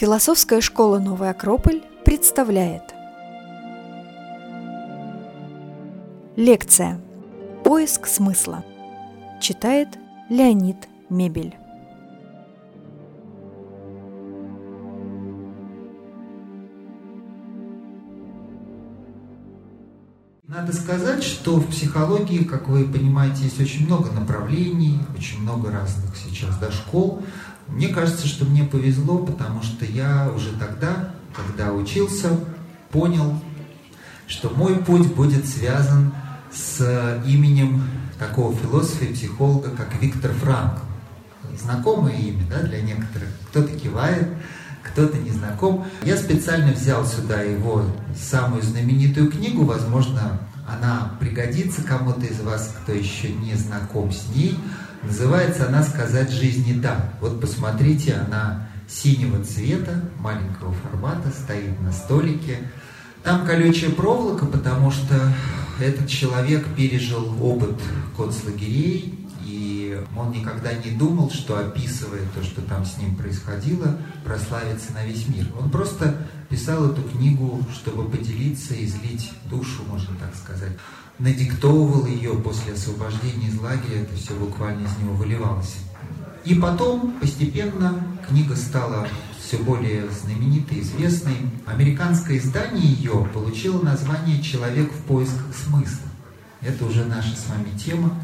Философская школа «Новый Акрополь» представляет. Лекция. «Поиск смысла» Читает Леонид Мебель. Надо сказать, что в психологии, как вы понимаете, есть очень много направлений, очень много разных сейчас да, школ. Мне кажется, что мне повезло, потому что я уже тогда, когда учился, понял, что мой путь будет связан с именем такого философа и психолога, как Виктор Франк. Знакомое имя да, для некоторых. Кто-то кивает, кто-то не знаком. Я специально взял сюда его самую знаменитую книгу, возможно, она пригодится кому-то из вас, кто еще не знаком с ней. Называется она «Сказать жизни да». Вот посмотрите, она синего цвета, маленького формата, стоит на столике. Там колючая проволока, потому что этот человек пережил опыт концлагерей, и он никогда не думал, что описывая то, что там с ним происходило, прославится на весь мир. Он просто писал эту книгу, чтобы поделиться, излить душу, можно так сказать. Надиктовывал ее после освобождения из лагеря, это все буквально из него выливалось. И потом постепенно книга стала все более знаменитой, известной. Американское издание ее получило название «Человек в поисках смысла». Это уже наша с вами тема.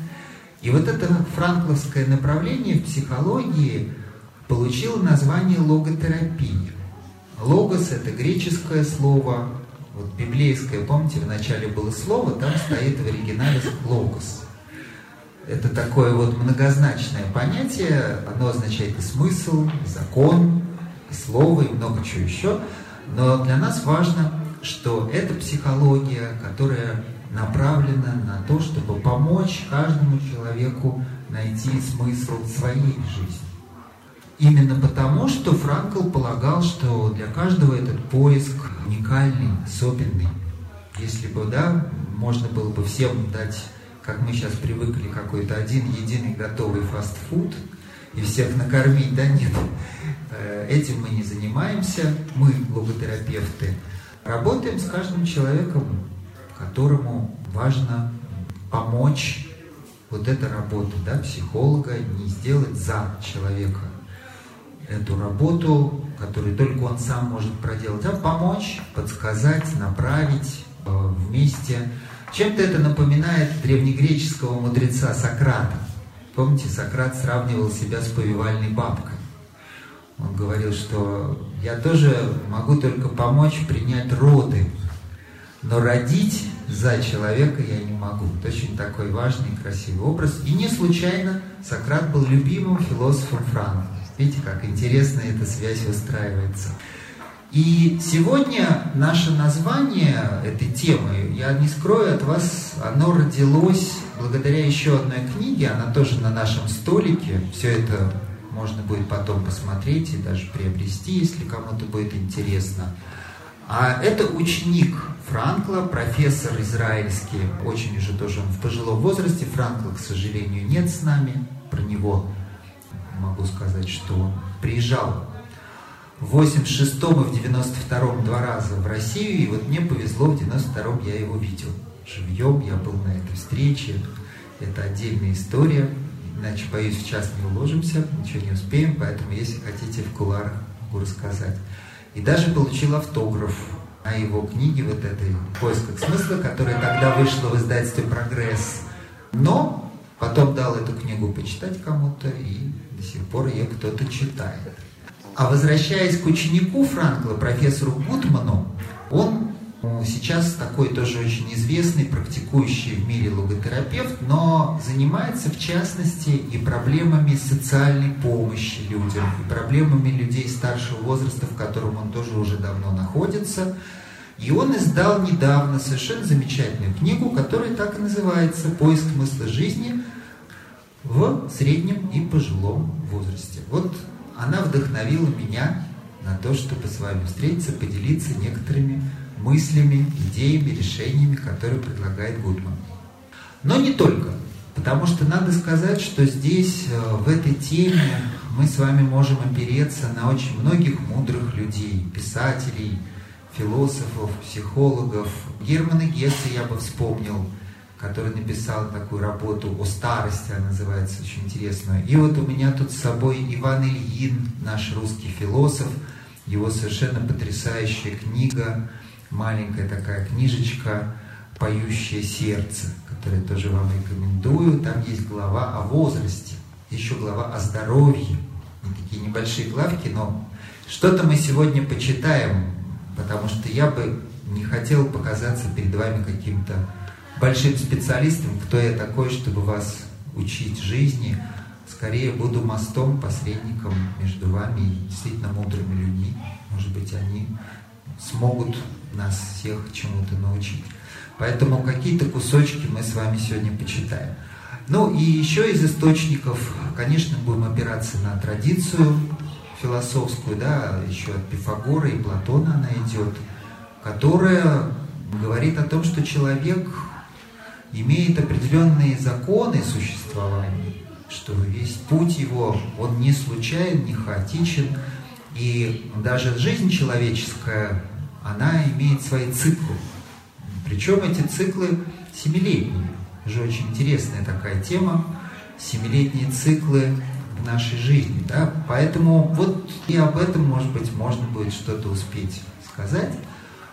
И вот это франкловское направление в психологии получило название логотерапия. Логос – это греческое слово, вот библейское, помните, в начале было слово, там стоит в оригинале логос. Это такое вот многозначное понятие, оно означает и смысл, и закон, и слово, и много чего еще. Но для нас важно, что это психология, которая направлена на то, чтобы помочь каждому человеку найти смысл своей жизни. Именно потому, что Франкл полагал, что для каждого этот поиск уникальный, особенный. Если бы, да, можно было бы всем дать, как мы сейчас привыкли, какой-то один единый готовый фастфуд и всех накормить, да, нет. Э, этим мы не занимаемся, мы, логотерапевты, работаем с каждым человеком, которому важно помочь вот эта работа, да, психолога, не сделать за человека, эту работу, которую только он сам может проделать, а помочь, подсказать, направить э, вместе. Чем-то это напоминает древнегреческого мудреца Сократа. Помните, Сократ сравнивал себя с повивальной бабкой. Он говорил, что я тоже могу только помочь принять роды, но родить за человека я не могу. Это очень такой важный красивый образ. И не случайно Сократ был любимым философом Франка. Видите, как интересно эта связь выстраивается. И сегодня наше название этой темы, я не скрою от вас, оно родилось благодаря еще одной книге, она тоже на нашем столике. Все это можно будет потом посмотреть и даже приобрести, если кому-то будет интересно. А это ученик Франкла, профессор израильский, очень уже тоже он в пожилом возрасте. Франкла, к сожалению, нет с нами. Про него могу сказать, что приезжал в 86-м и в 92-м два раза в Россию, и вот мне повезло, в 92-м я его видел живьем, я был на этой встрече, это отдельная история, иначе, боюсь, в час не уложимся, ничего не успеем, поэтому, если хотите, в куларах могу рассказать. И даже получил автограф на его книге вот этой «В поисках смысла», которая тогда вышла в издательстве «Прогресс». Но потом дал эту книгу почитать кому-то, и до сих пор ее кто-то читает. А возвращаясь к ученику Франкла, профессору Гутману, он сейчас такой тоже очень известный, практикующий в мире логотерапевт, но занимается в частности и проблемами социальной помощи людям, и проблемами людей старшего возраста, в котором он тоже уже давно находится. И он издал недавно совершенно замечательную книгу, которая так и называется «Поиск смысла жизни в среднем и пожилом возрасте». Вот она вдохновила меня на то, чтобы с вами встретиться, поделиться некоторыми мыслями, идеями, решениями, которые предлагает Гудман. Но не только. Потому что надо сказать, что здесь, э, в этой теме, мы с вами можем опереться на очень многих мудрых людей, писателей, философов, психологов. Германа Гесса я бы вспомнил, который написал такую работу о старости, она называется, очень интересную. И вот у меня тут с собой Иван Ильин, наш русский философ, его совершенно потрясающая книга, маленькая такая книжечка «Поющее сердце», которую тоже вам рекомендую. Там есть глава о возрасте, еще глава о здоровье. такие небольшие главки, но что-то мы сегодня почитаем, потому что я бы не хотел показаться перед вами каким-то большим специалистом, кто я такой, чтобы вас учить жизни. Скорее буду мостом, посредником между вами и действительно мудрыми людьми. Может быть, они смогут нас всех чему-то научить. Поэтому какие-то кусочки мы с вами сегодня почитаем. Ну и еще из источников, конечно, будем опираться на традицию философскую, да, еще от Пифагора и Платона она идет, которая говорит о том, что человек имеет определенные законы существования, что весь путь его, он не случайен, не хаотичен, и даже жизнь человеческая, она имеет свои циклы. Причем эти циклы семилетние. Уже очень интересная такая тема. Семилетние циклы в нашей жизни. Да? Поэтому вот и об этом, может быть, можно будет что-то успеть сказать.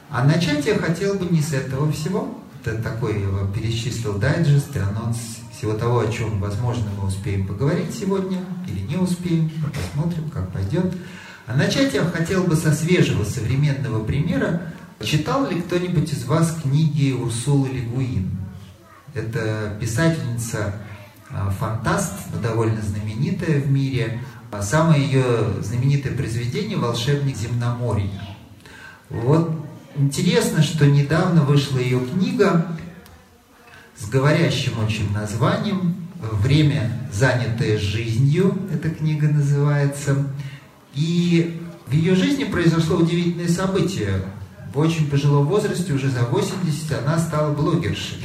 А начать я хотел бы не с этого всего, такой я вам перечислил дайджест и анонс всего того, о чем, возможно, мы успеем поговорить сегодня или не успеем. Посмотрим, как пойдет. А начать я хотел бы со свежего современного примера. Читал ли кто-нибудь из вас книги Урсулы Легуин? Это писательница а, фантаст, довольно знаменитая в мире. А самое ее знаменитое произведение «Волшебник земноморья». Вот Интересно, что недавно вышла ее книга с говорящим очень названием «Время, занятое жизнью», эта книга называется. И в ее жизни произошло удивительное событие. В очень пожилом возрасте, уже за 80, она стала блогершей.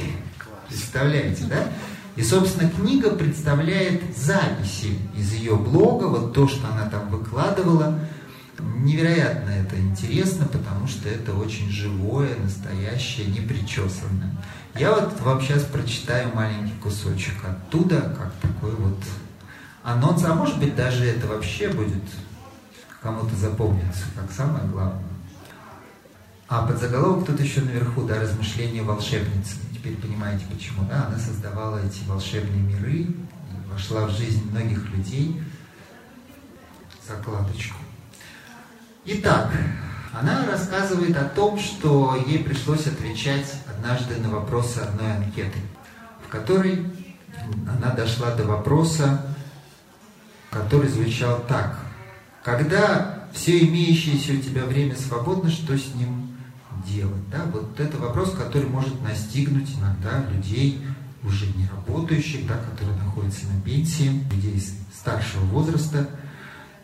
Представляете, да? И, собственно, книга представляет записи из ее блога, вот то, что она там выкладывала – Невероятно это интересно, потому что это очень живое, настоящее, непричесанное. Я вот вам сейчас прочитаю маленький кусочек оттуда, как такой вот анонс, а может быть даже это вообще будет кому-то запомниться, как самое главное. А под заголовок тут еще наверху, да, размышления волшебницы. Теперь понимаете почему, да, она создавала эти волшебные миры, вошла в жизнь многих людей. Закладочку. Итак, она рассказывает о том, что ей пришлось отвечать однажды на вопросы одной анкеты, в которой она дошла до вопроса, который звучал так. Когда все имеющееся у тебя время свободно, что с ним делать? Да? Вот это вопрос, который может настигнуть иногда людей, уже не работающих, да, которые находятся на пенсии, людей старшего возраста.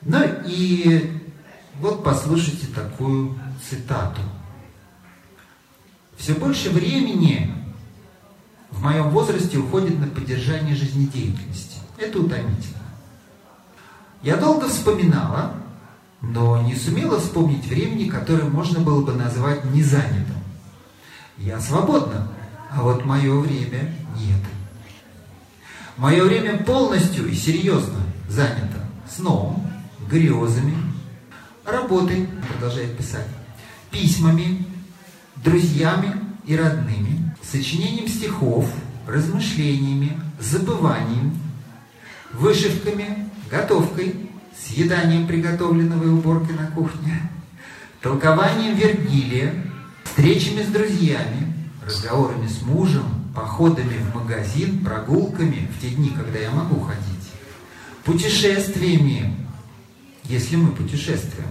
Ну и вот послушайте такую цитату. Все больше времени в моем возрасте уходит на поддержание жизнедеятельности. Это утомительно. Я долго вспоминала, но не сумела вспомнить времени, которое можно было бы назвать незанятым. Я свободна, а вот мое время нет. Мое время полностью и серьезно занято сном, грезами, работой, продолжает писать, письмами, друзьями и родными, сочинением стихов, размышлениями, забыванием, вышивками, готовкой, съеданием приготовленного и уборкой на кухне, толкованием Вергилия, встречами с друзьями, разговорами с мужем, походами в магазин, прогулками в те дни, когда я могу ходить, путешествиями, если мы путешествуем.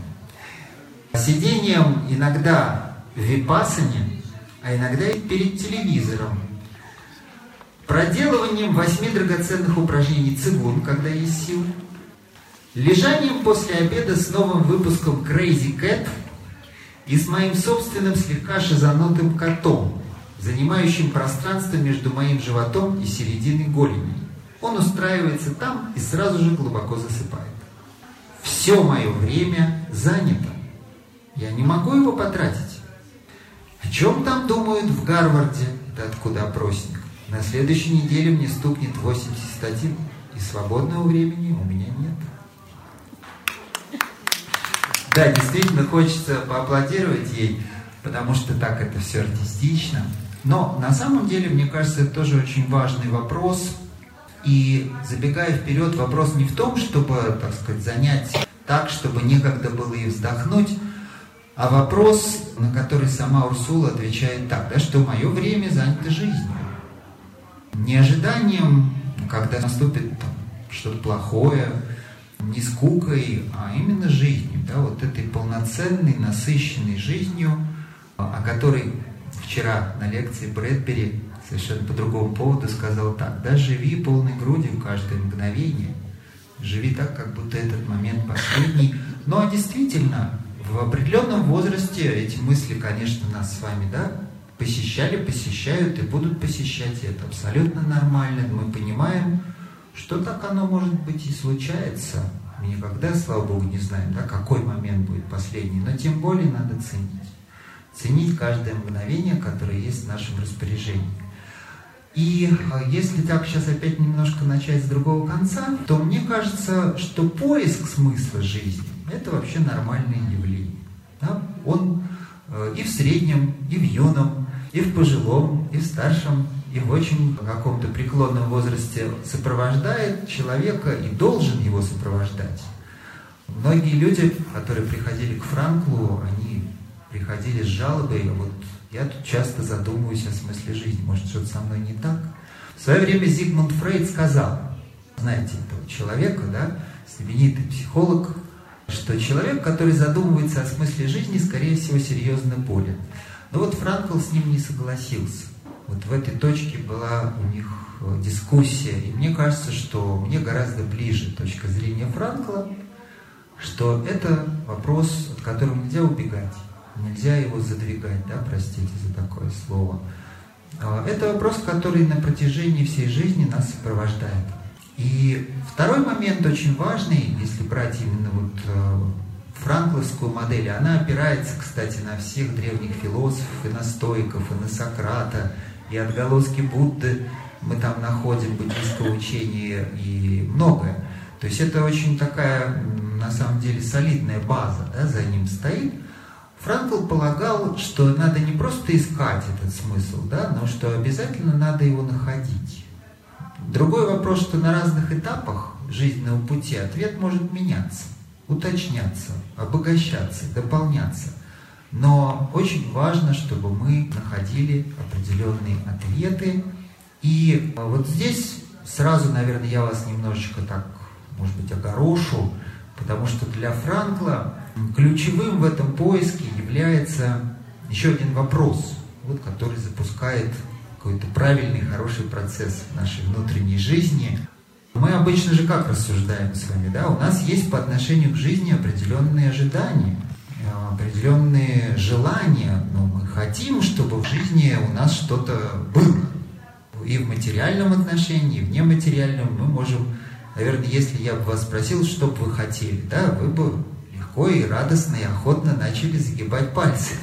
Сидением иногда в випасане, а иногда и перед телевизором. Проделыванием восьми драгоценных упражнений цигун, когда есть силы. Лежанием после обеда с новым выпуском Crazy Cat и с моим собственным слегка шизанутым котом, занимающим пространство между моим животом и серединой голени. Он устраивается там и сразу же глубоко засыпает. Все мое время занято. Я не могу его потратить. О чем там думают в Гарварде? Это откуда опросник? На следующей неделе мне стукнет 81, и свободного времени у меня нет. Да, действительно хочется поаплодировать ей, потому что так это все артистично. Но на самом деле, мне кажется, это тоже очень важный вопрос. И забегая вперед, вопрос не в том, чтобы, так сказать, занять так, чтобы некогда было и вздохнуть, а вопрос, на который сама Урсула отвечает так, да, что мое время занято жизнью. Не ожиданием, когда наступит что-то плохое, не скукой, а именно жизнью, да, вот этой полноценной, насыщенной жизнью, о которой вчера на лекции Брэдбери совершенно по другому поводу сказал так, да, живи полной грудью каждое мгновение, живи так, как будто этот момент последний. Ну а действительно, в определенном возрасте эти мысли, конечно, нас с вами, да, посещали, посещают и будут посещать, и это абсолютно нормально. Мы понимаем, что так оно может быть и случается. Мы никогда, слава Богу, не знаем, да, какой момент будет последний, но тем более надо ценить. Ценить каждое мгновение, которое есть в нашем распоряжении. И а, если так сейчас опять немножко начать с другого конца, то мне кажется, что поиск смысла жизни – это вообще нормальное явление. Да? Он э, и в среднем, и в юном, и в пожилом, и в старшем и в очень каком-то преклонном возрасте сопровождает человека и должен его сопровождать. Многие люди, которые приходили к Франклу, они приходили с жалобой, вот я тут часто задумываюсь о смысле жизни, может что-то со мной не так. В свое время Зигмунд Фрейд сказал, знаете, этого человека, да, знаменитый психолог, что человек, который задумывается о смысле жизни, скорее всего, серьезно болен. Но вот Франкл с ним не согласился. Вот в этой точке была у них э, дискуссия. И мне кажется, что мне гораздо ближе точка зрения Франкла, что это вопрос, от которого нельзя убегать, нельзя его задвигать, да, простите за такое слово. А, это вопрос, который на протяжении всей жизни нас сопровождает. И второй момент очень важный, если брать именно вот э, франкловскую модель, она опирается, кстати, на всех древних философов, и на стоиков, и на Сократа, и отголоски Будды мы там находим, буддийского учения и многое. То есть это очень такая, на самом деле, солидная база, да, за ним стоит. Франкл полагал, что надо не просто искать этот смысл, да, но что обязательно надо его находить. Другой вопрос, что на разных этапах жизненного пути ответ может меняться, уточняться, обогащаться, дополняться – но очень важно, чтобы мы находили определенные ответы. И а, вот здесь сразу, наверное, я вас немножечко так, может быть, огорошу, потому что для Франкла ключевым в этом поиске является еще один вопрос, вот, который запускает какой-то правильный, хороший процесс нашей внутренней жизни. Мы обычно же как рассуждаем с вами, да? У нас есть по отношению к жизни определенные ожидания – определенные желания, но мы хотим, чтобы в жизни у нас что-то было. И в материальном отношении, и в нематериальном мы можем, наверное, если я бы вас спросил, что бы вы хотели, да, вы бы легко и радостно и охотно начали загибать пальцы.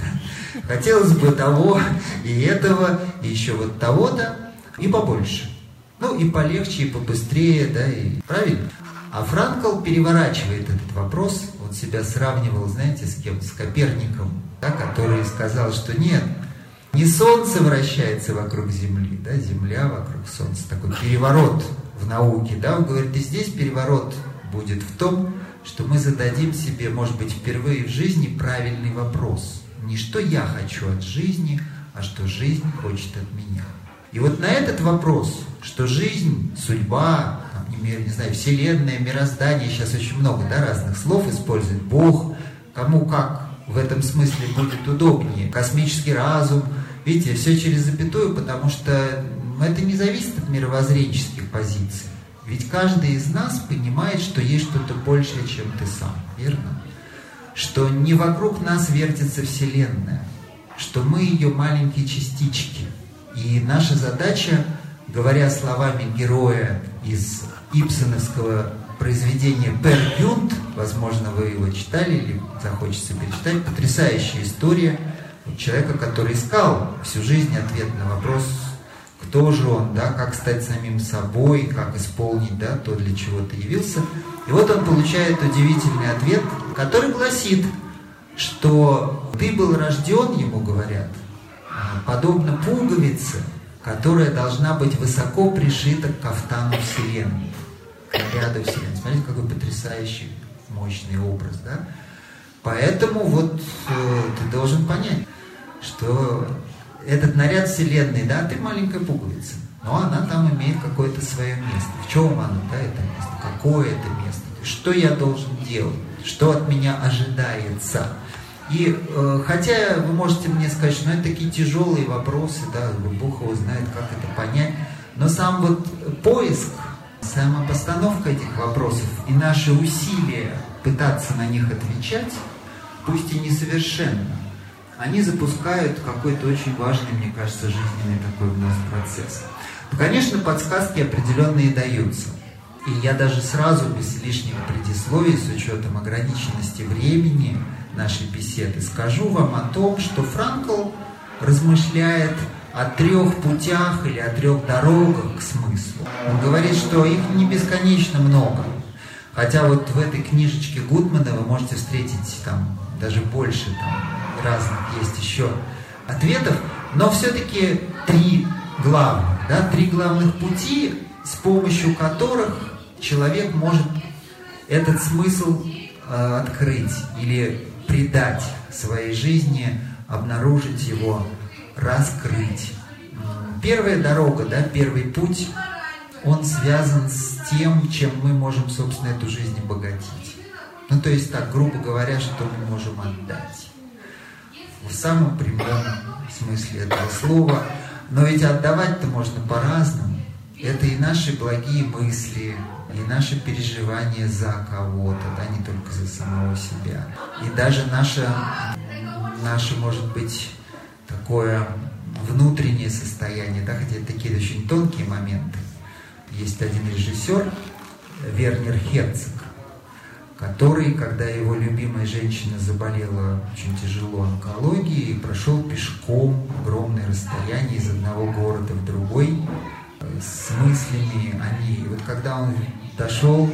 Хотелось бы того и этого, и еще вот того-то, и побольше. Ну и полегче, и побыстрее, да, и правильно. А Франкл переворачивает этот вопрос он себя сравнивал, знаете, с кем? С Коперником, да, который сказал, что нет, не Солнце вращается вокруг Земли, да, Земля вокруг Солнца. Такой переворот в науке, да, он говорит, и здесь переворот будет в том, что мы зададим себе, может быть, впервые в жизни правильный вопрос. Не что я хочу от жизни, а что жизнь хочет от меня. И вот на этот вопрос, что жизнь, судьба, не знаю, Вселенная, мироздание, сейчас очень много да, разных слов используют, Бог, кому как в этом смысле будет удобнее, космический разум, видите, все через запятую, потому что это не зависит от мировоззренческих позиций. Ведь каждый из нас понимает, что есть что-то большее, чем ты сам, верно? Что не вокруг нас вертится Вселенная, что мы ее маленькие частички. И наша задача, говоря словами героя из Ипсоновского произведения «Пер Юнт», возможно, вы его читали или захочется перечитать, потрясающая история человека, который искал всю жизнь ответ на вопрос, кто же он, да, как стать самим собой, как исполнить да, то, для чего ты явился. И вот он получает удивительный ответ, который гласит, что ты был рожден, ему говорят, подобно пуговице, которая должна быть высоко пришита к кафтану Вселенной, к ряду Вселенной. Смотрите, какой потрясающий, мощный образ, да? Поэтому вот э, ты должен понять, что этот наряд Вселенной, да, ты маленькая пуговица, но она там имеет какое-то свое место. В чем оно, да, это место? Какое это место? Что я должен делать? Что от меня ожидается? И э, хотя вы можете мне сказать, что ну, это такие тяжелые вопросы, да, Бог его знает, как это понять, но сам вот поиск, сама постановка этих вопросов и наши усилия пытаться на них отвечать, пусть и несовершенно, они запускают какой-то очень важный, мне кажется, жизненный такой у нас процесс. Конечно, подсказки определенные даются. И я даже сразу, без лишнего предисловия, с учетом ограниченности времени, нашей беседы, скажу вам о том, что Франкл размышляет о трех путях или о трех дорогах к смыслу. Он говорит, что их не бесконечно много. Хотя вот в этой книжечке Гудмана вы можете встретить там даже больше там разных есть еще ответов, но все-таки три главных, да, три главных пути, с помощью которых человек может этот смысл э, открыть или придать своей жизни, обнаружить его, раскрыть. Первая дорога, да, первый путь, он связан с тем, чем мы можем, собственно, эту жизнь обогатить. Ну, то есть, так, грубо говоря, что мы можем отдать. В самом прямом смысле этого слова. Но ведь отдавать-то можно по-разному. Это и наши благие мысли, и наши переживания за кого-то, да, не только за самого себя. И даже наше, наше может быть, такое внутреннее состояние, да, хотя это такие очень тонкие моменты. Есть один режиссер, Вернер Херцог, который, когда его любимая женщина заболела очень тяжело онкологией, прошел пешком огромное расстояние из одного города в другой, с мыслями о ней. Вот когда он дошел,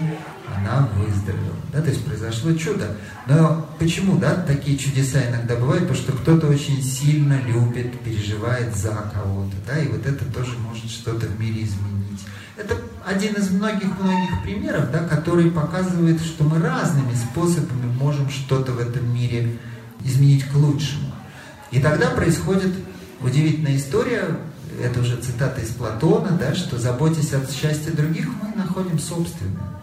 она выздоровела. Да, то есть произошло чудо. Но почему, да, такие чудеса иногда бывают? Потому что кто-то очень сильно любит, переживает за кого-то, да, и вот это тоже может что-то в мире изменить. Это один из многих-многих примеров, да, который показывает, что мы разными способами можем что-то в этом мире изменить к лучшему. И тогда происходит удивительная история, это уже цитата из Платона, да, что заботясь о счастье других, мы находим собственное.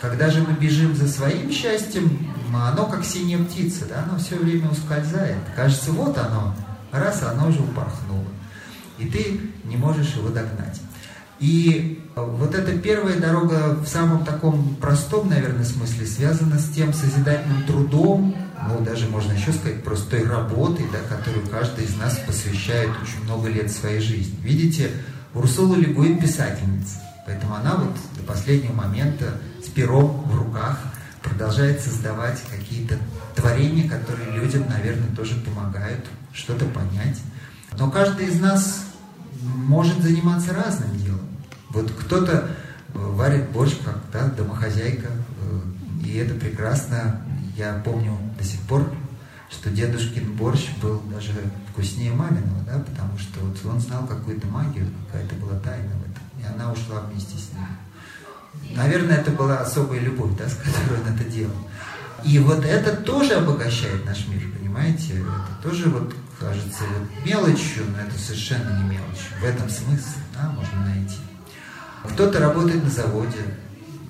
Когда же мы бежим за своим счастьем, оно как синяя птица, да, оно все время ускользает. Кажется, вот оно, раз оно уже упорхнуло. И ты не можешь его догнать. И вот эта первая дорога в самом таком простом, наверное, смысле связана с тем созидательным трудом, ну, даже можно еще сказать, просто той работой, да, которую каждый из нас посвящает очень много лет своей жизни. Видите, Урсула Легуин писательница, поэтому она вот до последнего момента с пером в руках продолжает создавать какие-то творения, которые людям, наверное, тоже помогают что-то понять. Но каждый из нас может заниматься разным делом. Вот кто-то варит борщ, как да, домохозяйка, э, и это прекрасно я помню до сих пор, что дедушкин борщ был даже вкуснее маминого, да, потому что вот он знал какую-то магию, какая-то была тайна в этом, и она ушла вместе с ним. Наверное, это была особая любовь, да, с которой он это делал. И вот это тоже обогащает наш мир, понимаете? Это тоже вот кажется вот мелочью, но это совершенно не мелочь. В этом смысл, да, можно найти. Кто-то работает на заводе,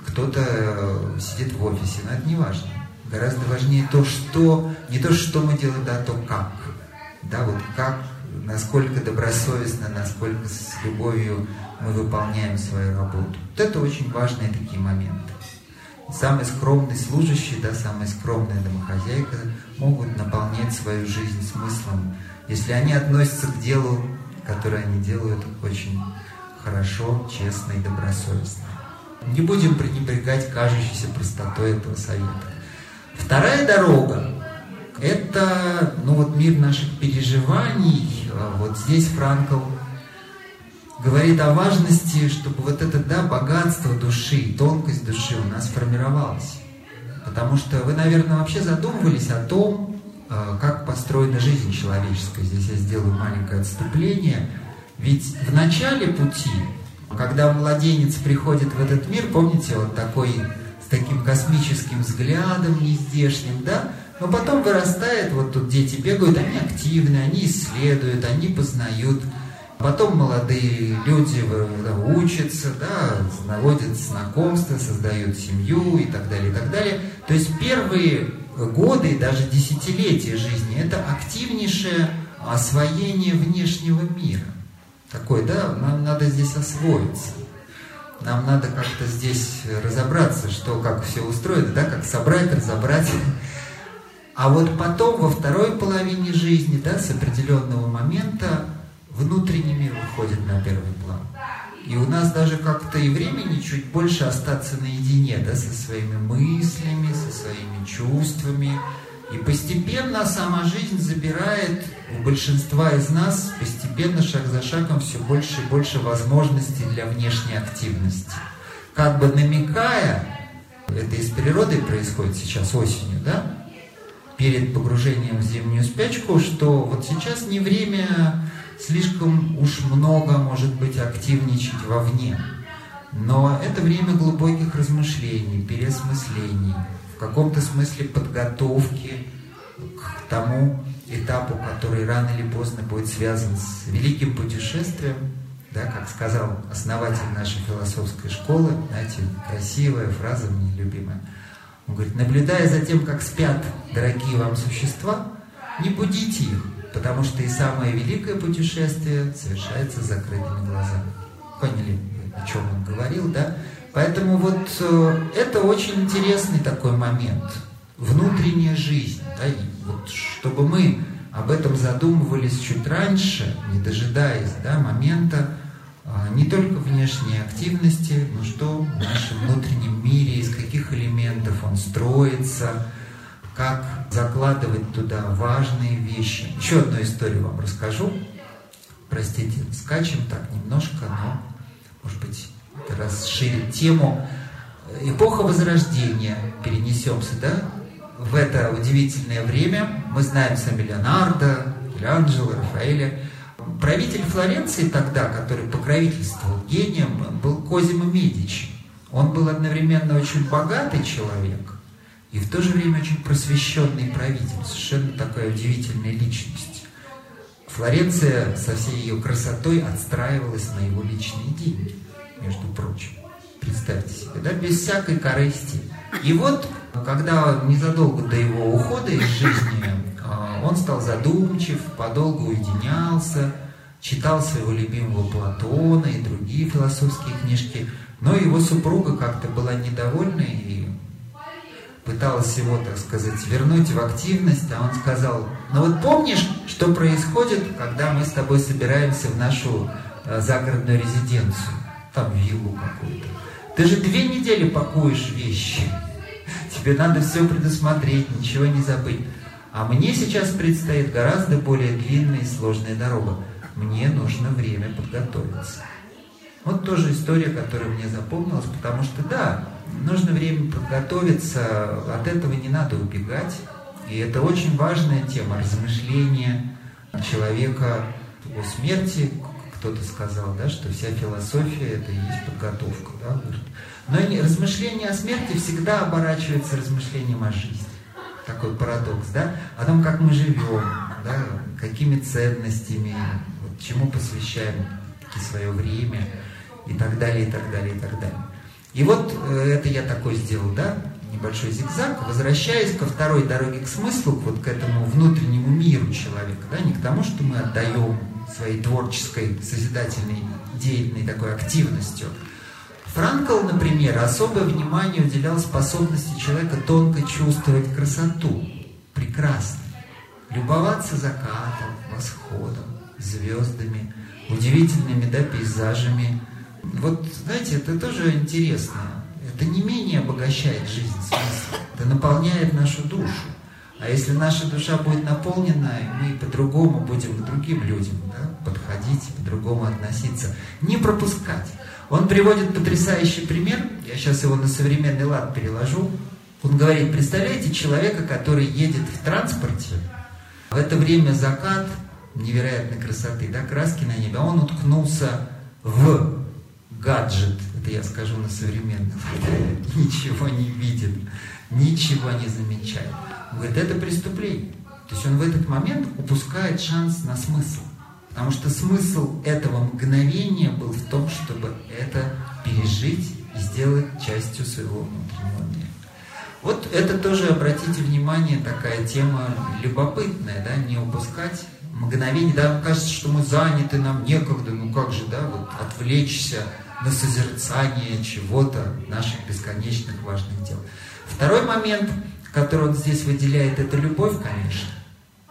кто-то сидит в офисе, но это не важно. Гораздо важнее то, что, не то, что мы делаем, да, а то как. Да, вот как, насколько добросовестно, насколько с любовью мы выполняем свою работу. Вот это очень важные такие моменты. Самый скромный служащий, да, самая скромная домохозяйка могут наполнять свою жизнь смыслом, если они относятся к делу которые они делают очень хорошо, честно и добросовестно. Не будем пренебрегать кажущейся простотой этого совета. Вторая дорога – это ну вот мир наших переживаний. А вот здесь Франкл говорит о важности, чтобы вот это да, богатство души, тонкость души у нас формировалась. Потому что вы, наверное, вообще задумывались о том, а, как построена жизнь человеческая. Здесь я сделаю маленькое отступление. Ведь в начале пути, когда младенец приходит в этот мир, помните, вот такой с таким космическим взглядом нездешним, да? Но потом вырастает, вот тут дети бегают, они активны, они исследуют, они познают. Потом молодые люди учатся, да, наводят знакомства, создают семью и так далее, и так далее. То есть первые годы, даже десятилетия жизни, это активнейшее освоение внешнего мира. Такой, да, нам надо здесь освоиться. Нам надо как-то здесь разобраться, что, как все устроено, да, как собрать, разобрать. А вот потом, во второй половине жизни, да, с определенного момента, внутренний мир выходит на первый план. И у нас даже как-то и времени чуть больше остаться наедине, да, со своими мыслями, со своими чувствами. И постепенно сама жизнь забирает у большинства из нас постепенно, шаг за шагом, все больше и больше возможностей для внешней активности. Как бы намекая, это из природы происходит сейчас осенью, да, перед погружением в зимнюю спячку, что вот сейчас не время слишком уж много, может быть, активничать вовне. Но это время глубоких размышлений, переосмыслений, каком-то смысле подготовки к тому этапу, который рано или поздно будет связан с великим путешествием, да, как сказал основатель нашей философской школы, знаете, красивая фраза мне любимая. Он говорит, наблюдая за тем, как спят дорогие вам существа, не будите их, потому что и самое великое путешествие совершается с закрытыми глазами. Поняли, о чем он говорил, да? Поэтому вот э, это очень интересный такой момент. Внутренняя жизнь. Да? Вот чтобы мы об этом задумывались чуть раньше, не дожидаясь да, момента а, не только внешней активности, но что в нашем внутреннем мире, из каких элементов он строится, как закладывать туда важные вещи. Еще одну историю вам расскажу. Простите, скачем так немножко, но, может быть, расширит тему. Эпоха Возрождения, перенесемся, да, в это удивительное время. Мы знаем сами Леонардо, Микеланджело, Рафаэля. Правитель Флоренции тогда, который покровительствовал гением, был Козимо Медичи. Он был одновременно очень богатый человек – и в то же время очень просвещенный правитель, совершенно такая удивительная личность. Флоренция со всей ее красотой отстраивалась на его личные деньги, между прочим. Представьте себе, да, без всякой корысти. И вот, когда незадолго до его ухода из жизни, а, он стал задумчив, подолгу уединялся, читал своего любимого Платона и другие философские книжки, но его супруга как-то была недовольна и пыталась его, так сказать, вернуть в активность, а он сказал, ну вот помнишь, что происходит, когда мы с тобой собираемся в нашу э, загородную резиденцию, там виллу какую-то. Ты же две недели пакуешь вещи. Тебе надо все предусмотреть, ничего не забыть. А мне сейчас предстоит гораздо более длинная и сложная дорога. Мне нужно время подготовиться. Вот тоже история, которая мне запомнилась, потому что да, нужно время подготовиться, от этого не надо убегать. И это очень важная тема размышления человека о смерти. Кто-то сказал, да, что вся философия это и есть подготовка. Да? Но размышление о смерти всегда оборачивается размышлением о жизни. Такой парадокс, да? О том, как мы живем, да? какими ценностями, вот, чему посвящаем свое время и так далее, и так далее, и так далее. И вот э, это я такой сделал, да, небольшой зигзаг, возвращаясь ко второй дороге к смыслу, вот к этому внутреннему миру человека, да, не к тому, что мы отдаем своей творческой, созидательной, деятельной такой активностью. Франкл, например, особое внимание уделял способности человека тонко чувствовать красоту, прекрасно, любоваться закатом, восходом, звездами, удивительными да, пейзажами. Вот, знаете, это тоже интересно. Это не менее обогащает жизнь смыслом. Это наполняет нашу душу. А если наша душа будет наполнена, мы по-другому будем к другим людям да, подходить, по-другому относиться, не пропускать. Он приводит потрясающий пример, я сейчас его на современный лад переложу. Он говорит, представляете человека, который едет в транспорте, в это время закат невероятной красоты, да, краски на небе, а он уткнулся в гаджет, это я скажу на современном, ничего не видит, ничего не замечает. Говорит, это преступление. То есть он в этот момент упускает шанс на смысл. Потому что смысл этого мгновения был в том, чтобы это пережить и сделать частью своего внутреннего мира. Вот это тоже, обратите внимание, такая тема любопытная, да, не упускать мгновение, да, кажется, что мы заняты, нам некогда, ну как же, да, вот отвлечься на созерцание чего-то, наших бесконечных важных дел. Второй момент, который он здесь выделяет, это любовь, конечно.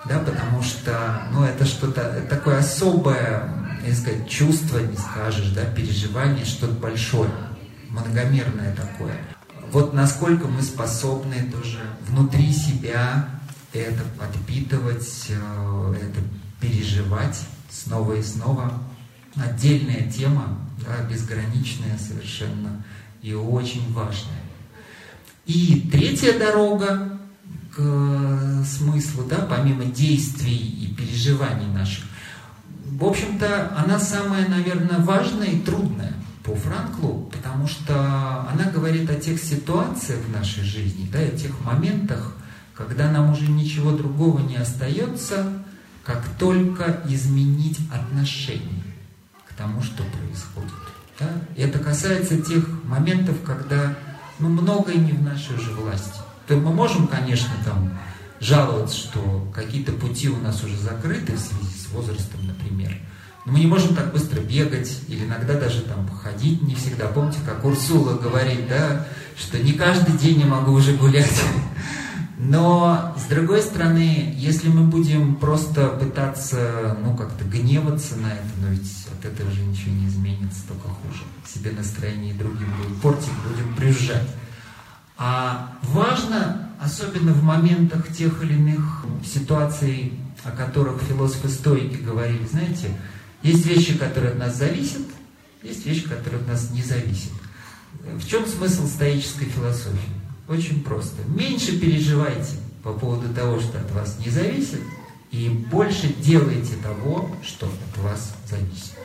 Да, потому что, ну, это что-то такое особое, я сказать, чувство, не скажешь, да, переживание, что-то большое, многомерное такое. Вот насколько мы способны тоже внутри себя это подпитывать, э, это переживать снова и снова. Отдельная тема, да, безграничная совершенно и очень важная. И третья дорога к смыслу, да, помимо действий и переживаний наших, в общем-то, она самая, наверное, важная и трудная по Франклу, потому что она говорит о тех ситуациях в нашей жизни, да, о тех моментах, когда нам уже ничего другого не остается, как только изменить отношение к тому, что происходит. Да? И это касается тех моментов, когда ну, многое не в нашей уже власти. То мы можем, конечно, там жаловаться, что какие-то пути у нас уже закрыты в связи с возрастом, например. Но мы не можем так быстро бегать или иногда даже там походить не всегда. Помните, как Урсула говорит, да, что не каждый день я могу уже гулять. Но, с другой стороны, если мы будем просто пытаться, ну, как-то гневаться на это, но ведь от этого же ничего не изменится, только хуже. Себе настроение и другим будем портить, будем приезжать. А важно, особенно в моментах тех или иных ситуаций, о которых философы-стоики говорили, знаете, есть вещи, которые от нас зависят, есть вещи, которые от нас не зависят. В чем смысл стоической философии? Очень просто. Меньше переживайте по поводу того, что от вас не зависит, и больше делайте того, что от вас зависит.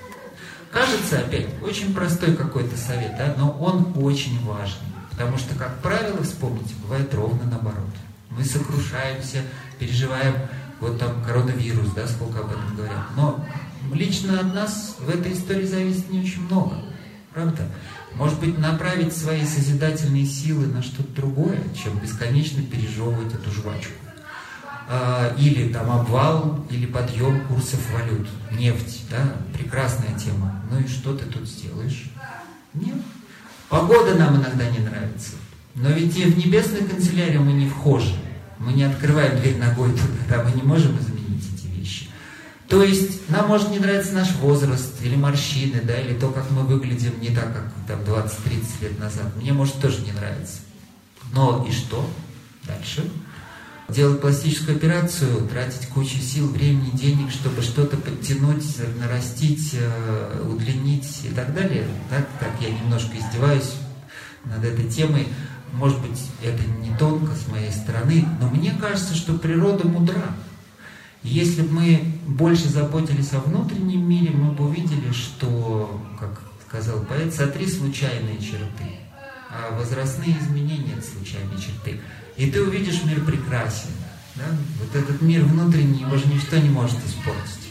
Кажется, опять, очень простой какой-то совет, да, но он очень важный. Потому что, как правило, вспомните, бывает ровно наоборот. Мы сокрушаемся, переживаем, вот там коронавирус, да, сколько об этом говорят. Но лично от нас в этой истории зависит не очень много. Правда? Может быть, направить свои созидательные силы на что-то другое, чем бесконечно пережевывать эту жвачку. А, или там обвал, или подъем курсов валют. Нефть, да, прекрасная тема. Ну и что ты тут сделаешь? Нет. Погода нам иногда не нравится. Но ведь и в небесную канцелярию мы не вхожи. Мы не открываем дверь ногой туда, мы не можем изменить эти вещи. То есть нам может не нравиться наш возраст, или морщины, да, или то, как мы выглядим не так, как там 20-30 лет назад. Мне может тоже не нравиться. Но и что? Дальше. Делать пластическую операцию, тратить кучу сил, времени, денег, чтобы что-то подтянуть, нарастить, э, удлинить и так далее. Так, так я немножко издеваюсь над этой темой. Может быть, это не тонко с моей стороны, но мне кажется, что природа мудра. Если бы мы больше заботились о внутреннем мире, мы бы увидели, что, как сказал поэт, сотри случайные черты, а возрастные изменения – это случайные черты. И ты увидишь мир прекрасен. Да? Вот этот мир внутренний, его же ничто не может испортить.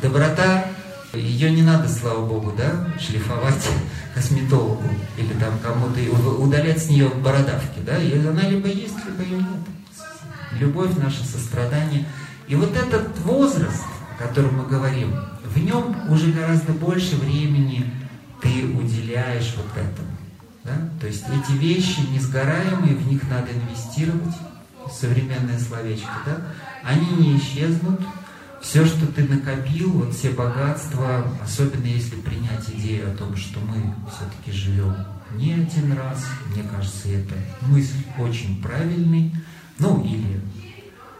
Доброта, ее не надо, слава Богу, да, шлифовать косметологу или там кому-то удалять с нее бородавки, да, и она либо есть, либо ее нет. Любовь, наше сострадание – и вот этот возраст, о котором мы говорим, в нем уже гораздо больше времени ты уделяешь вот этому. Да? То есть эти вещи несгораемые, в них надо инвестировать, современное словечко, да? они не исчезнут, все, что ты накопил, вот все богатства, особенно если принять идею о том, что мы все-таки живем не один раз, мне кажется, это мысль очень правильный, ну или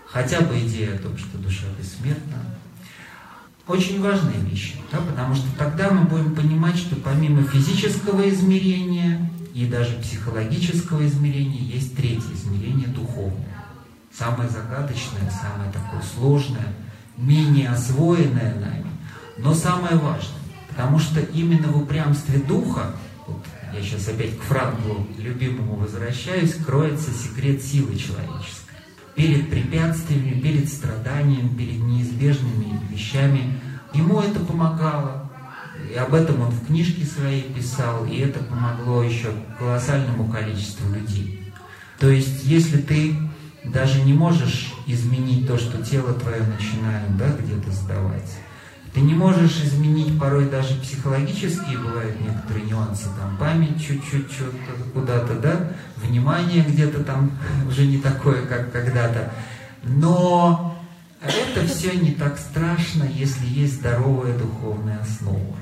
хотя бы идея о том, что душа бессмертна, очень важные вещи, да, потому что тогда мы будем понимать, что помимо физического измерения и даже психологического измерения есть третье измерение духовное. Самое загадочное, самое такое сложное, менее освоенное нами, но самое важное. Потому что именно в упрямстве духа, вот я сейчас опять к Франклу любимому возвращаюсь, кроется секрет силы человеческой перед препятствиями, перед страданиями, перед неизбежными вещами. Ему это помогало. И об этом он в книжке своей писал, и это помогло еще колоссальному количеству людей. То есть, если ты даже не можешь изменить то, что тело твое начинает да, где-то сдавать, ты не можешь изменить порой даже психологические, бывают некоторые нюансы, там память чуть-чуть куда-то, да, внимание где-то там уже не такое, как когда-то. Но это все не так страшно, если есть здоровая духовная основа.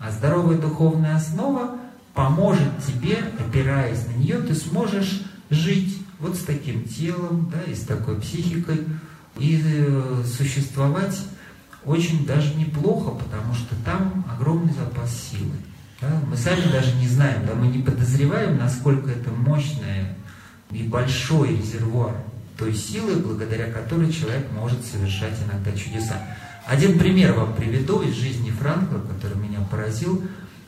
А здоровая духовная основа поможет тебе, опираясь на нее, ты сможешь жить вот с таким телом, да, и с такой психикой, и э, существовать очень даже неплохо, потому что там огромный запас силы. Да? Мы сами даже не знаем, да, мы не подозреваем, насколько это мощное и большой резервуар той силы, благодаря которой человек может совершать иногда чудеса. Один пример вам приведу из жизни Франкла, который меня поразил.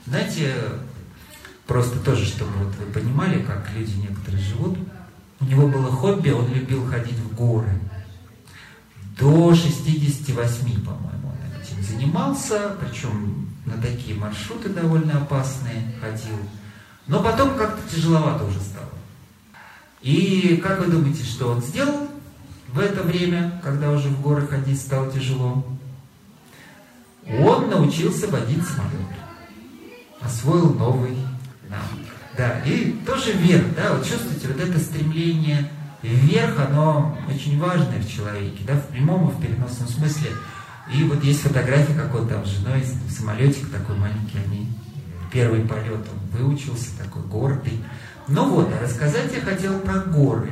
Знаете, просто тоже, чтобы вот вы понимали, как люди некоторые живут. У него было хобби, он любил ходить в горы до 68, по-моему, он этим занимался, причем на такие маршруты довольно опасные ходил. Но потом как-то тяжеловато уже стало. И как вы думаете, что он сделал в это время, когда уже в горы ходить стало тяжело? Он научился водить самолет. Освоил новый навык. Да, и тоже вверх, да, вот чувствуете, вот это стремление вверх, оно очень важное в человеке, да, в прямом и в переносном смысле. И вот есть фотография, как он там с женой, самолетик такой маленький, они первый полет он выучился, такой гордый. Ну вот, а рассказать я хотел про горы.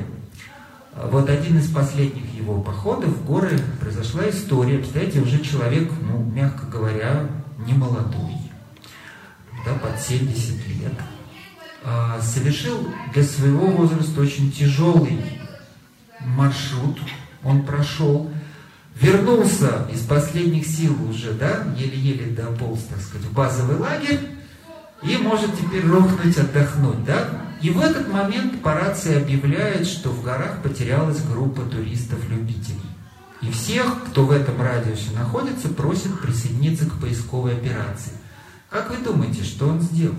Вот один из последних его походов в горы произошла история. Представляете, уже человек, ну, мягко говоря, не молодой, да, под 70 лет. А, совершил для своего возраста очень тяжелый маршрут, он прошел, вернулся из последних сил уже, да, еле-еле дополз, так сказать, в базовый лагерь, и может теперь рухнуть, отдохнуть, да? И в этот момент по рации объявляет, что в горах потерялась группа туристов-любителей. И всех, кто в этом радиусе находится, просят присоединиться к поисковой операции. Как вы думаете, что он сделал?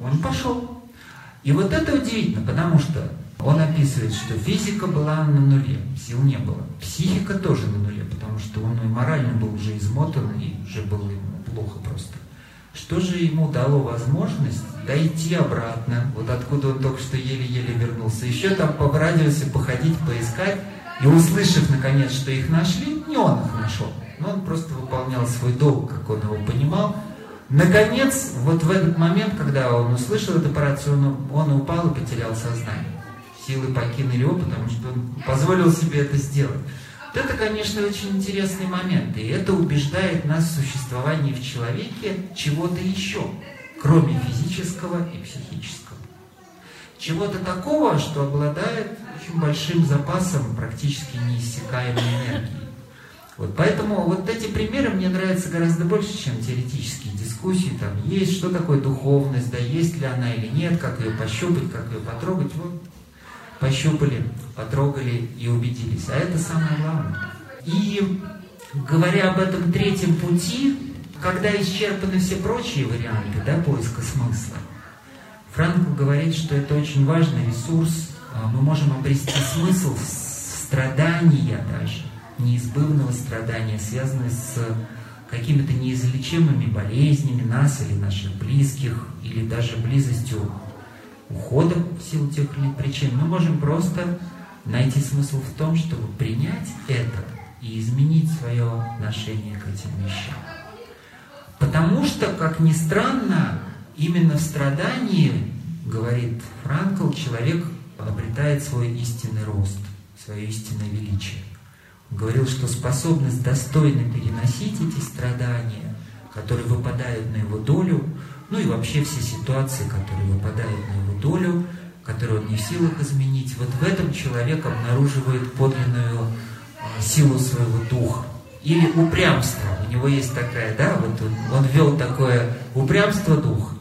Он пошел. И вот это удивительно, потому что он описывает, что физика была на нуле, сил не было. Психика тоже на нуле, потому что он и морально был уже измотан, и уже было ему плохо просто. Что же ему дало возможность дойти обратно, вот откуда он только что еле-еле вернулся, еще там по радиусе походить, поискать, и услышав наконец, что их нашли, не он их нашел, но он просто выполнял свой долг, как он его понимал, Наконец, вот в этот момент, когда он услышал эту операцию, он, он упал и потерял сознание. Силы покинули его, потому что он позволил себе это сделать. Вот это, конечно, очень интересный момент, и это убеждает нас в существовании в человеке чего-то еще, кроме физического и психического. Чего-то такого, что обладает очень большим запасом практически неиссякаемой энергии. Вот поэтому вот эти примеры мне нравятся гораздо больше, чем теоретические дискуссии. Там есть, что такое духовность, да есть ли она или нет, как ее пощупать, как ее потрогать. Вот пощупали, потрогали и убедились. А это самое главное. И говоря об этом третьем пути, когда исчерпаны все прочие варианты да, поиска смысла, Франкл говорит, что это очень важный ресурс. А, мы можем обрести смысл в страдания даже неизбывного страдания, связанные с какими-то неизлечимыми болезнями нас или наших близких, или даже близостью ухода в силу тех или иных причин, мы можем просто найти смысл в том, чтобы принять это и изменить свое отношение к этим вещам. Потому что, как ни странно, именно в страдании, говорит Франкл, человек обретает свой истинный рост, свое истинное величие. Он говорил, что способность достойно переносить эти страдания, которые выпадают на его долю, ну и вообще все ситуации, которые выпадают на его долю, которые он не в силах изменить, вот в этом человек обнаруживает подлинную а, силу своего духа. Или упрямство. У него есть такая, да, вот он, он вел такое упрямство духа.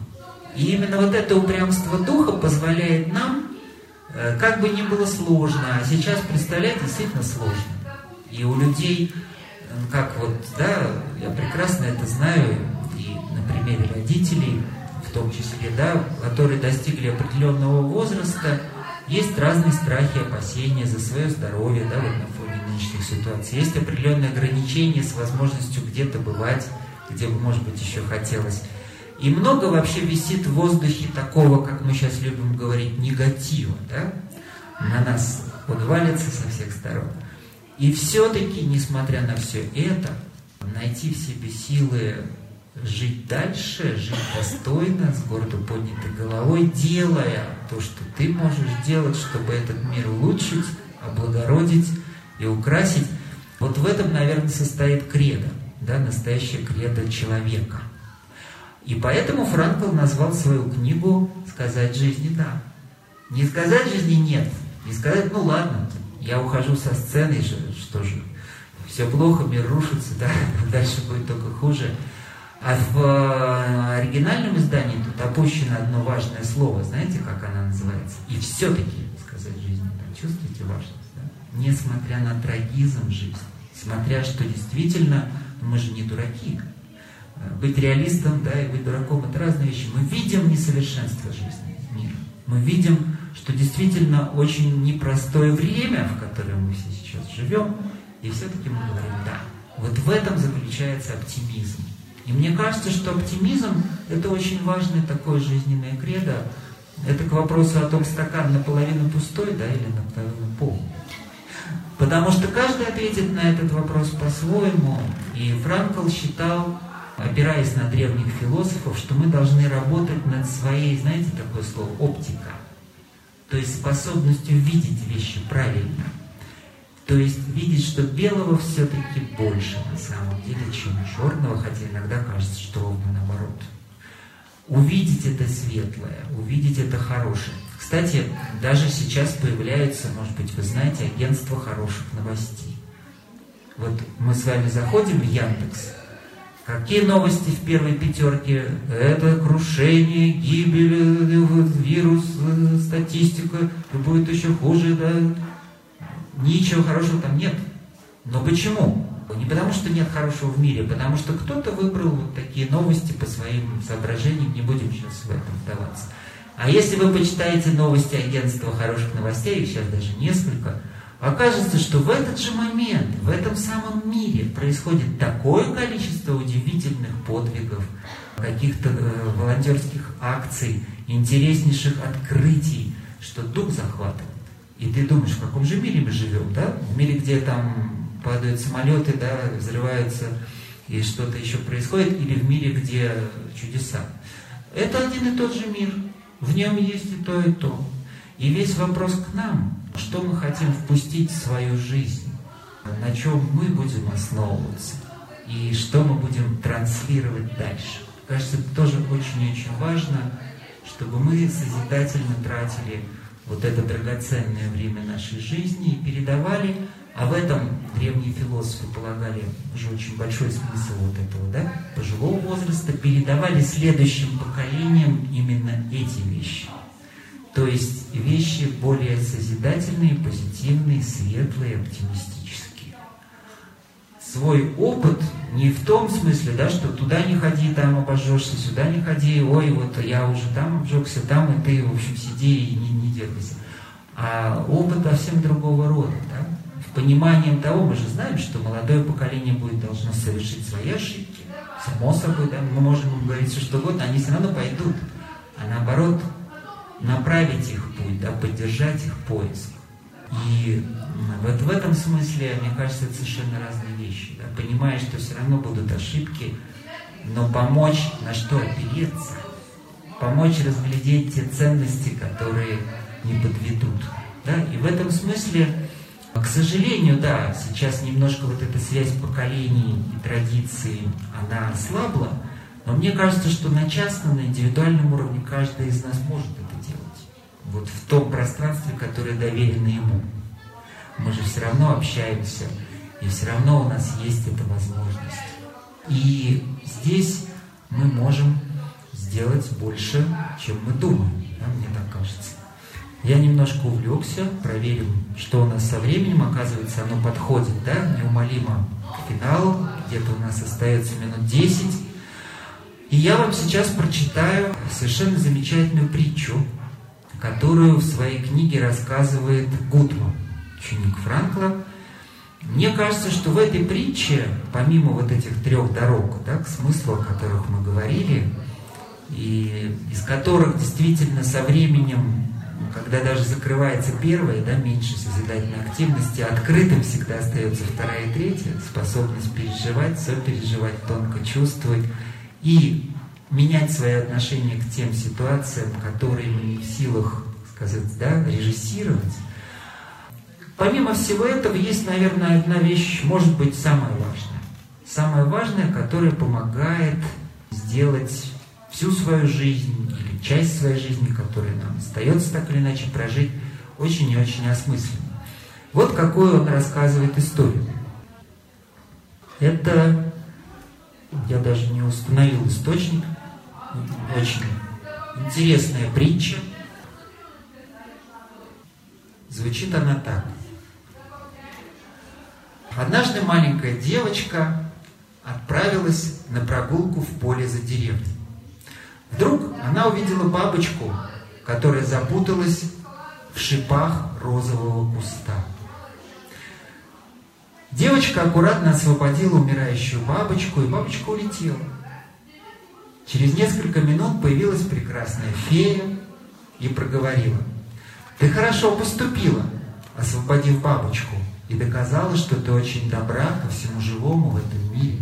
И именно вот это упрямство духа позволяет нам, э, как бы ни было сложно, а сейчас, представляете, действительно сложно. И у людей, э, как вот, да, я прекрасно это знаю, примере родителей, в том числе, да, которые достигли определенного возраста, есть разные страхи, опасения за свое здоровье, да, вот на фоне нынешних ситуаций. Есть определенные ограничения с возможностью где-то бывать, где бы, может быть, еще хотелось. И много вообще висит в воздухе такого, как мы сейчас любим говорить, негатива, да? На нас вот валится со всех сторон. И все-таки, несмотря на все это, найти в себе силы жить дальше, жить достойно, с гордо поднятой головой, делая то, что ты можешь делать, чтобы этот мир улучшить, облагородить и украсить. Вот в этом, наверное, состоит кредо, да, настоящее кредо человека. И поэтому Франкл назвал свою книгу «Сказать жизни да». Не сказать жизни нет, не сказать, ну ладно, я ухожу со сцены, что же, все плохо, мир рушится, да, дальше будет только хуже. А в э, оригинальном издании тут опущено одно важное слово. Знаете, как оно называется? И все-таки сказать жизни. Да, важность? Да? Несмотря на трагизм жизни, смотря что действительно, ну, мы же не дураки. Э, быть реалистом, да, и быть дураком – это разные вещи. Мы видим несовершенство жизни, мира. Мы видим, что действительно очень непростое время, в котором мы все сейчас живем, и все-таки мы говорим «да». Вот в этом заключается оптимизм. И мне кажется, что оптимизм – это очень важное такое жизненное кредо. Это к вопросу о том, стакан наполовину пустой, да, или наполовину полный. Потому что каждый ответит на этот вопрос по-своему. И Франкл считал, опираясь на древних философов, что мы должны работать над своей, знаете такое слово, оптика. То есть способностью видеть вещи правильно – то есть видеть, что белого все-таки больше на самом деле, чем черного, хотя иногда кажется, что ровно наоборот. Увидеть это светлое, увидеть это хорошее. Кстати, даже сейчас появляется, может быть, вы знаете, агентство хороших новостей. Вот мы с вами заходим в Яндекс. Какие новости в первой пятерке? Это крушение, гибель, вирус, статистика, будет еще хуже, да, Ничего хорошего там нет. Но почему? Не потому, что нет хорошего в мире, потому что кто-то выбрал вот такие новости по своим соображениям, не будем сейчас в этом вдаваться. А если вы почитаете новости агентства хороших новостей, их сейчас даже несколько, окажется, что в этот же момент, в этом самом мире происходит такое количество удивительных подвигов, каких-то э, волонтерских акций, интереснейших открытий, что дух захватывает. И ты думаешь, в каком же мире мы живем, да? В мире, где там падают самолеты, да, взрываются и что-то еще происходит, или в мире, где чудеса. Это один и тот же мир. В нем есть и то, и то. И весь вопрос к нам, что мы хотим впустить в свою жизнь, на чем мы будем основываться, и что мы будем транслировать дальше. Кажется, это тоже очень-очень важно, чтобы мы созидательно тратили вот это драгоценное время нашей жизни и передавали, а в этом древние философы полагали уже очень большой смысл вот этого, да, пожилого возраста, передавали следующим поколениям именно эти вещи. То есть вещи более созидательные, позитивные, светлые, оптимистические. Свой опыт не в том смысле, да, что туда не ходи, там обожжешься, сюда не ходи, ой, вот я уже там обжегся, там, и ты, в общем, сиди и не, не делайся. А опыт совсем другого рода, да? В понимании того, мы же знаем, что молодое поколение будет должно совершить свои ошибки, само собой, да, мы можем говорить все что угодно, они все равно пойдут, а наоборот, направить их путь, да, поддержать их поиск. И вот в этом смысле, мне кажется, это совершенно разные вещи. Да? Понимая, что все равно будут ошибки, но помочь на что опереться, помочь разглядеть те ценности, которые не подведут. Да? И в этом смысле, к сожалению, да, сейчас немножко вот эта связь поколений и традиций, она ослабла, но мне кажется, что на частном, на индивидуальном уровне каждый из нас может. Вот в том пространстве, которое доверено ему. Мы же все равно общаемся, и все равно у нас есть эта возможность. И здесь мы можем сделать больше, чем мы думаем, да, мне так кажется. Я немножко увлекся, проверим, что у нас со временем. Оказывается, оно подходит, да, неумолимо к финалу. Где-то у нас остается минут 10. И я вам сейчас прочитаю совершенно замечательную притчу, которую в своей книге рассказывает Гутман, ученик Франкла. Мне кажется, что в этой притче, помимо вот этих трех дорог, да, к смыслу, о которых мы говорили, и из которых действительно со временем, когда даже закрывается первая, да, меньше созидательной активности, открытым всегда остается вторая и третья, способность переживать, сопереживать, тонко чувствовать и менять свои отношения к тем ситуациям, которые мы не в силах, сказать, да, режиссировать. Помимо всего этого, есть, наверное, одна вещь, может быть, самая важная. Самая важная, которая помогает сделать всю свою жизнь или часть своей жизни, которая нам остается так или иначе прожить, очень и очень осмысленно. Вот какую он рассказывает историю. Это, я даже не установил источник, очень интересная притча. Звучит она так. Однажды маленькая девочка отправилась на прогулку в поле за деревней. Вдруг она увидела бабочку, которая запуталась в шипах розового куста. Девочка аккуратно освободила умирающую бабочку, и бабочка улетела. Через несколько минут появилась прекрасная фея и проговорила. Ты хорошо поступила, освободив бабочку, и доказала, что ты очень добра ко всему живому в этом мире.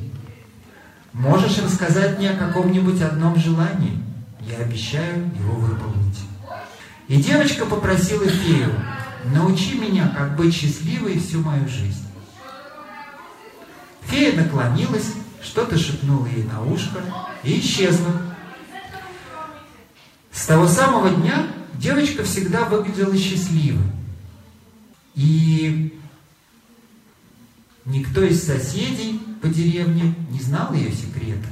Можешь рассказать мне о каком-нибудь одном желании? Я обещаю его выполнить. И девочка попросила фею, научи меня, как быть счастливой всю мою жизнь. Фея наклонилась, что-то шепнула ей на ушко и исчезла. С того самого дня девочка всегда выглядела счастливой. И никто из соседей по деревне не знал ее секрета.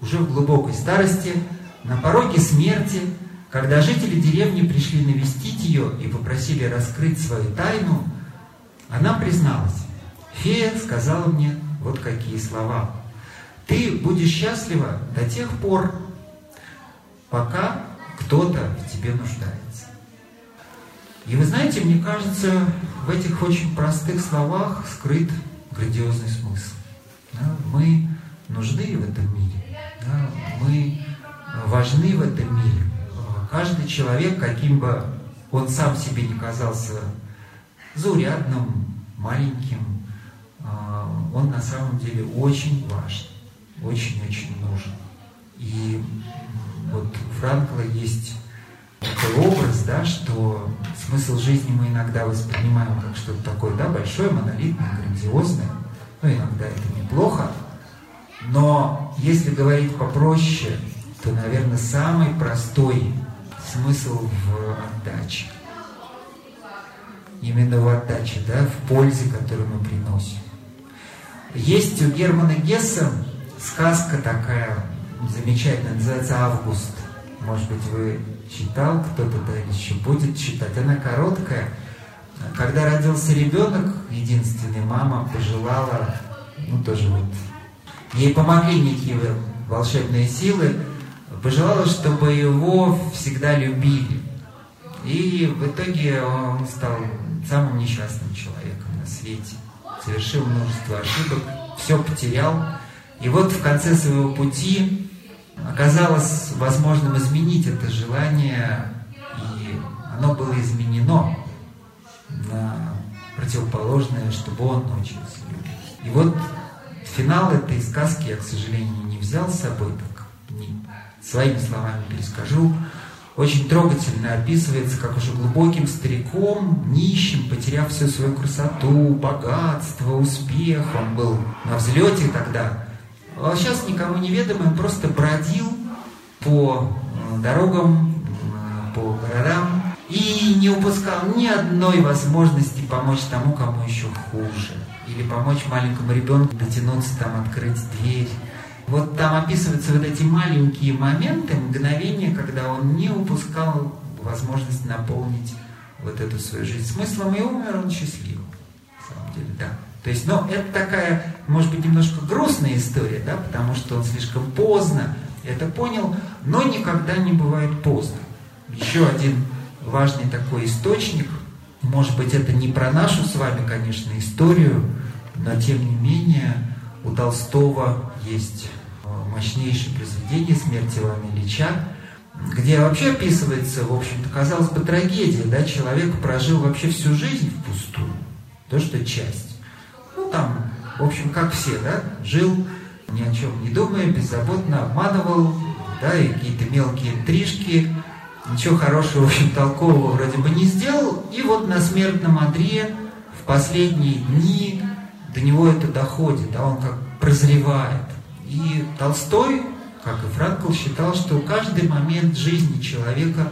Уже в глубокой старости, на пороге смерти, когда жители деревни пришли навестить ее и попросили раскрыть свою тайну, она призналась. Фея сказала мне вот какие слова. Ты будешь счастлива до тех пор, пока кто-то в тебе нуждается. И вы знаете, мне кажется, в этих очень простых словах скрыт грандиозный смысл. Да? Мы нужны в этом мире. Да? Мы важны в этом мире. Каждый человек, каким бы он сам себе не казался заурядным, маленьким, а, он на самом деле очень важен, очень-очень нужен. И вот у Франкла есть такой образ, да, что смысл жизни мы иногда воспринимаем как что-то такое, да, большое, монолитное, грандиозное. Ну, иногда это неплохо. Но если говорить попроще, то, наверное, самый простой смысл в отдаче. Именно в отдаче, да, в пользе, которую мы приносим. Есть у Германа Гесса сказка такая замечательная, называется «Август». Может быть, вы читал, кто-то да, еще будет читать. Она короткая. Когда родился ребенок, единственный, мама пожелала, ну тоже вот, ей помогли некие волшебные силы, пожелала, чтобы его всегда любили. И в итоге он стал самым несчастным человеком на свете. Совершил множество ошибок, все потерял. И вот в конце своего пути оказалось возможным изменить это желание, и оно было изменено на противоположное, чтобы он научился любить. И вот финал этой сказки я, к сожалению, не взял с собой, так не, своими словами перескажу. Очень трогательно описывается, как уже глубоким стариком, нищим, потеряв всю свою красоту, богатство, успех, он был на взлете тогда, сейчас никому неведомый, просто бродил по э, дорогам, э, по городам и не упускал ни одной возможности помочь тому, кому еще хуже. Или помочь маленькому ребенку дотянуться, там, открыть дверь. Вот там описываются вот эти маленькие моменты, мгновения, когда он не упускал возможность наполнить вот эту свою жизнь смыслом, и умер он счастливым. На самом деле, да. То есть, ну, это такая, может быть, немножко грустная история, да, потому что он слишком поздно это понял, но никогда не бывает поздно. Еще один важный такой источник, может быть, это не про нашу с вами, конечно, историю, но тем не менее у Толстого есть э, мощнейшее произведение «Смерть Ивана Ильича», где вообще описывается, в общем-то, казалось бы, трагедия, да, человек прожил вообще всю жизнь впустую, то, что часть. Там, в общем, как все, да, жил ни о чем не думая, беззаботно обманывал, да, и какие-то мелкие интрижки, ничего хорошего, в общем, толкового вроде бы не сделал, и вот на смертном одре в последние дни до него это доходит, да, он как прозревает. И Толстой, как и Франкл, считал, что каждый момент жизни человека,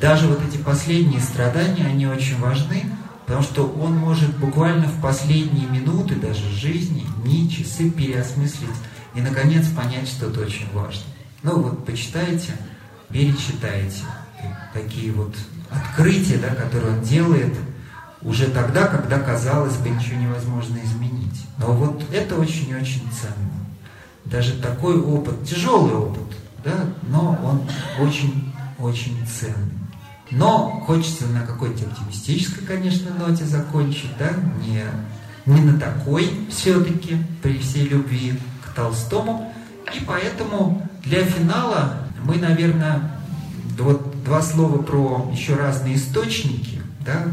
даже вот эти последние страдания, они очень важны, потому что он может буквально в последние минуты даже жизни, дни, часы переосмыслить и, наконец, понять что-то очень важное. Ну вот, почитайте, перечитайте такие вот открытия, да, которые он делает уже тогда, когда, казалось бы, ничего невозможно изменить. Но вот это очень-очень ценно. Даже такой опыт, тяжелый опыт, да, но он очень-очень ценный. Но хочется на какой-то оптимистической, конечно, ноте закончить, да, не, не на такой все-таки, при всей любви к Толстому. И поэтому для финала мы, наверное, вот два слова про еще разные источники, да,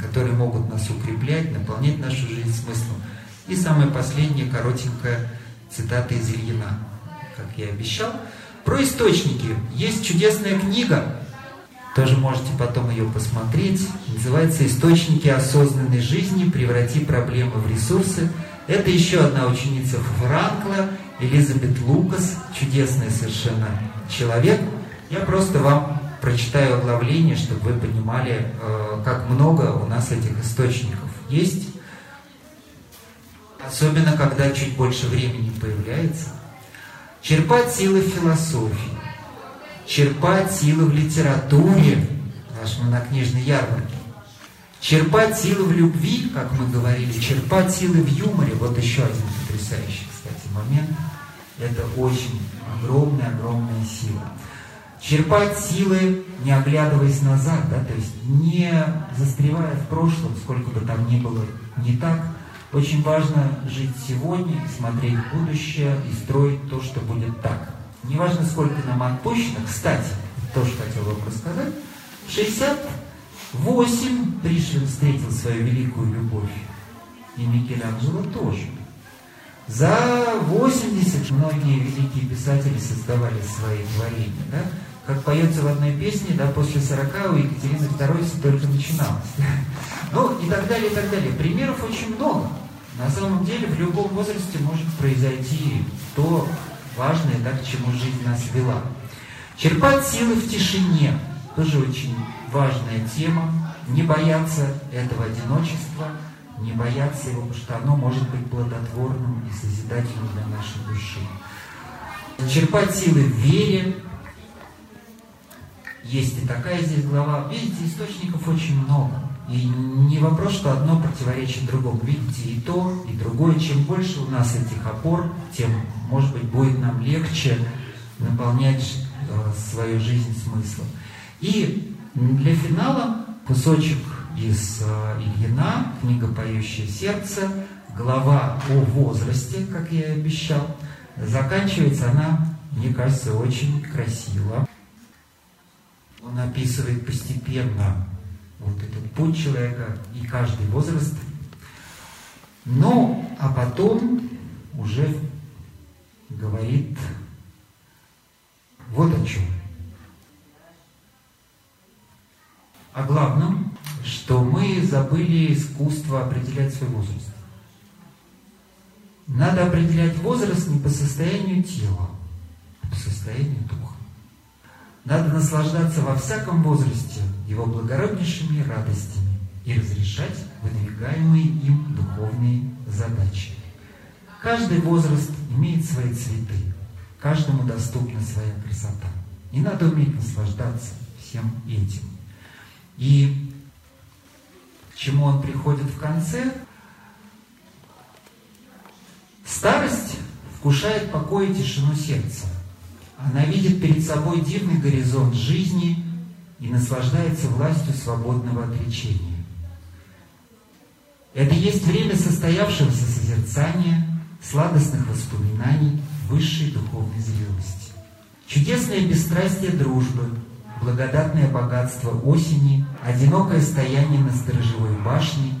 которые могут нас укреплять, наполнять нашу жизнь смыслом. И самое последнее, коротенькая цитата из Ильина, как я обещал. Про источники. Есть чудесная книга, тоже можете потом ее посмотреть. Называется «Источники осознанной жизни. Преврати проблемы в ресурсы». Это еще одна ученица Франкла, Элизабет Лукас, чудесный совершенно человек. Я просто вам прочитаю оглавление, чтобы вы понимали, э, как много у нас этих источников есть. Особенно, когда чуть больше времени появляется. Черпать силы философии, черпать силы в литературе, мы на книжной ярмарке, черпать силы в любви, как мы говорили, черпать силы в юморе. Вот еще один потрясающий, кстати, момент. Это очень огромная-огромная сила черпать силы, не оглядываясь назад, да, то есть не застревая в прошлом, сколько бы там ни было не так. Очень важно жить сегодня, смотреть в будущее и строить то, что будет так. Неважно, сколько нам отпущено. Кстати, тоже хотел вам рассказать. В 68 Пришвин встретил свою великую любовь. И Микеланджело тоже. За 80 многие великие писатели создавали свои творения. Да? как поется в одной песне, да, после 40 у Екатерины II только начиналось. Ну и так далее, и так далее. Примеров очень много. На самом деле в любом возрасте может произойти то важное, да, к чему жизнь нас вела. Черпать силы в тишине. Тоже очень важная тема. Не бояться этого одиночества, не бояться его, потому что оно может быть плодотворным и созидательным для нашей души. Черпать силы в вере, есть и такая здесь глава. Видите, источников очень много. И не вопрос, что одно противоречит другому. Видите, и то, и другое. Чем больше у нас этих опор, тем, может быть, будет нам легче наполнять э, свою жизнь смыслом. И для финала кусочек из э, Ильина, книга «Поющее сердце», глава о возрасте, как я и обещал. Заканчивается она, мне кажется, очень красиво он описывает постепенно вот этот путь человека, и каждый возраст Ну, а потом уже говорит вот о чем. О главном, что мы забыли искусство определять свой возраст. Надо определять возраст не по состоянию тела, а по состоянию духа. Надо наслаждаться во всяком возрасте его благороднейшими радостями и разрешать выдвигаемые им духовные задачи. Каждый возраст имеет свои цветы, каждому доступна своя красота. И надо уметь наслаждаться всем этим. И к чему он приходит в конце? Старость вкушает покой и тишину сердца. Она видит перед собой дивный горизонт жизни и наслаждается властью свободного отречения. Это есть время состоявшегося созерцания, сладостных воспоминаний, высшей духовной зрелости. Чудесное бесстрастие дружбы, благодатное богатство осени, одинокое стояние на сторожевой башне,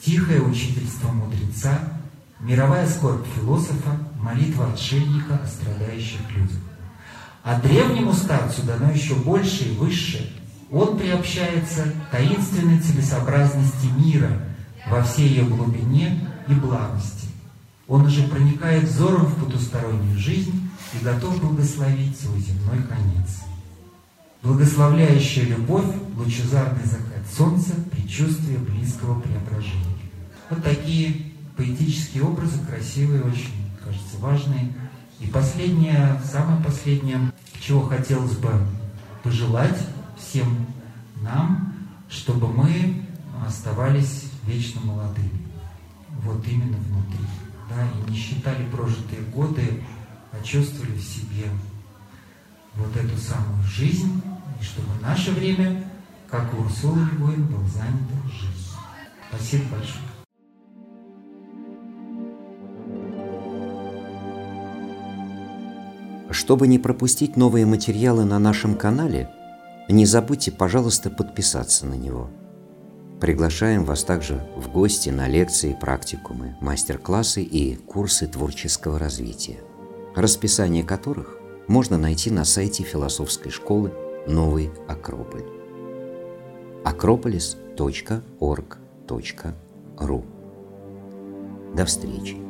тихое учительство мудреца, мировая скорбь философа, молитва отшельника о страдающих людях. А древнему старцу дано еще больше и выше. Он приобщается к таинственной целесообразности мира во всей ее глубине и благости. Он уже проникает взором в потустороннюю жизнь и готов благословить свой земной конец. Благословляющая любовь, лучезарный закат солнца, предчувствие близкого преображения. Вот такие поэтические образы, красивые, очень, кажется, важные. И последнее, самое последнее, чего хотелось бы пожелать всем нам, чтобы мы оставались вечно молодыми. Вот именно внутри да, и не считали прожитые годы, а чувствовали в себе вот эту самую жизнь, и чтобы наше время, как у Урсулы Львовны, было занято жизнью. Спасибо большое. Чтобы не пропустить новые материалы на нашем канале, не забудьте, пожалуйста, подписаться на него – Приглашаем вас также в гости на лекции, практикумы, мастер-классы и курсы творческого развития, расписание которых можно найти на сайте философской школы «Новый Акрополь» акрополис.орг.ру До встречи!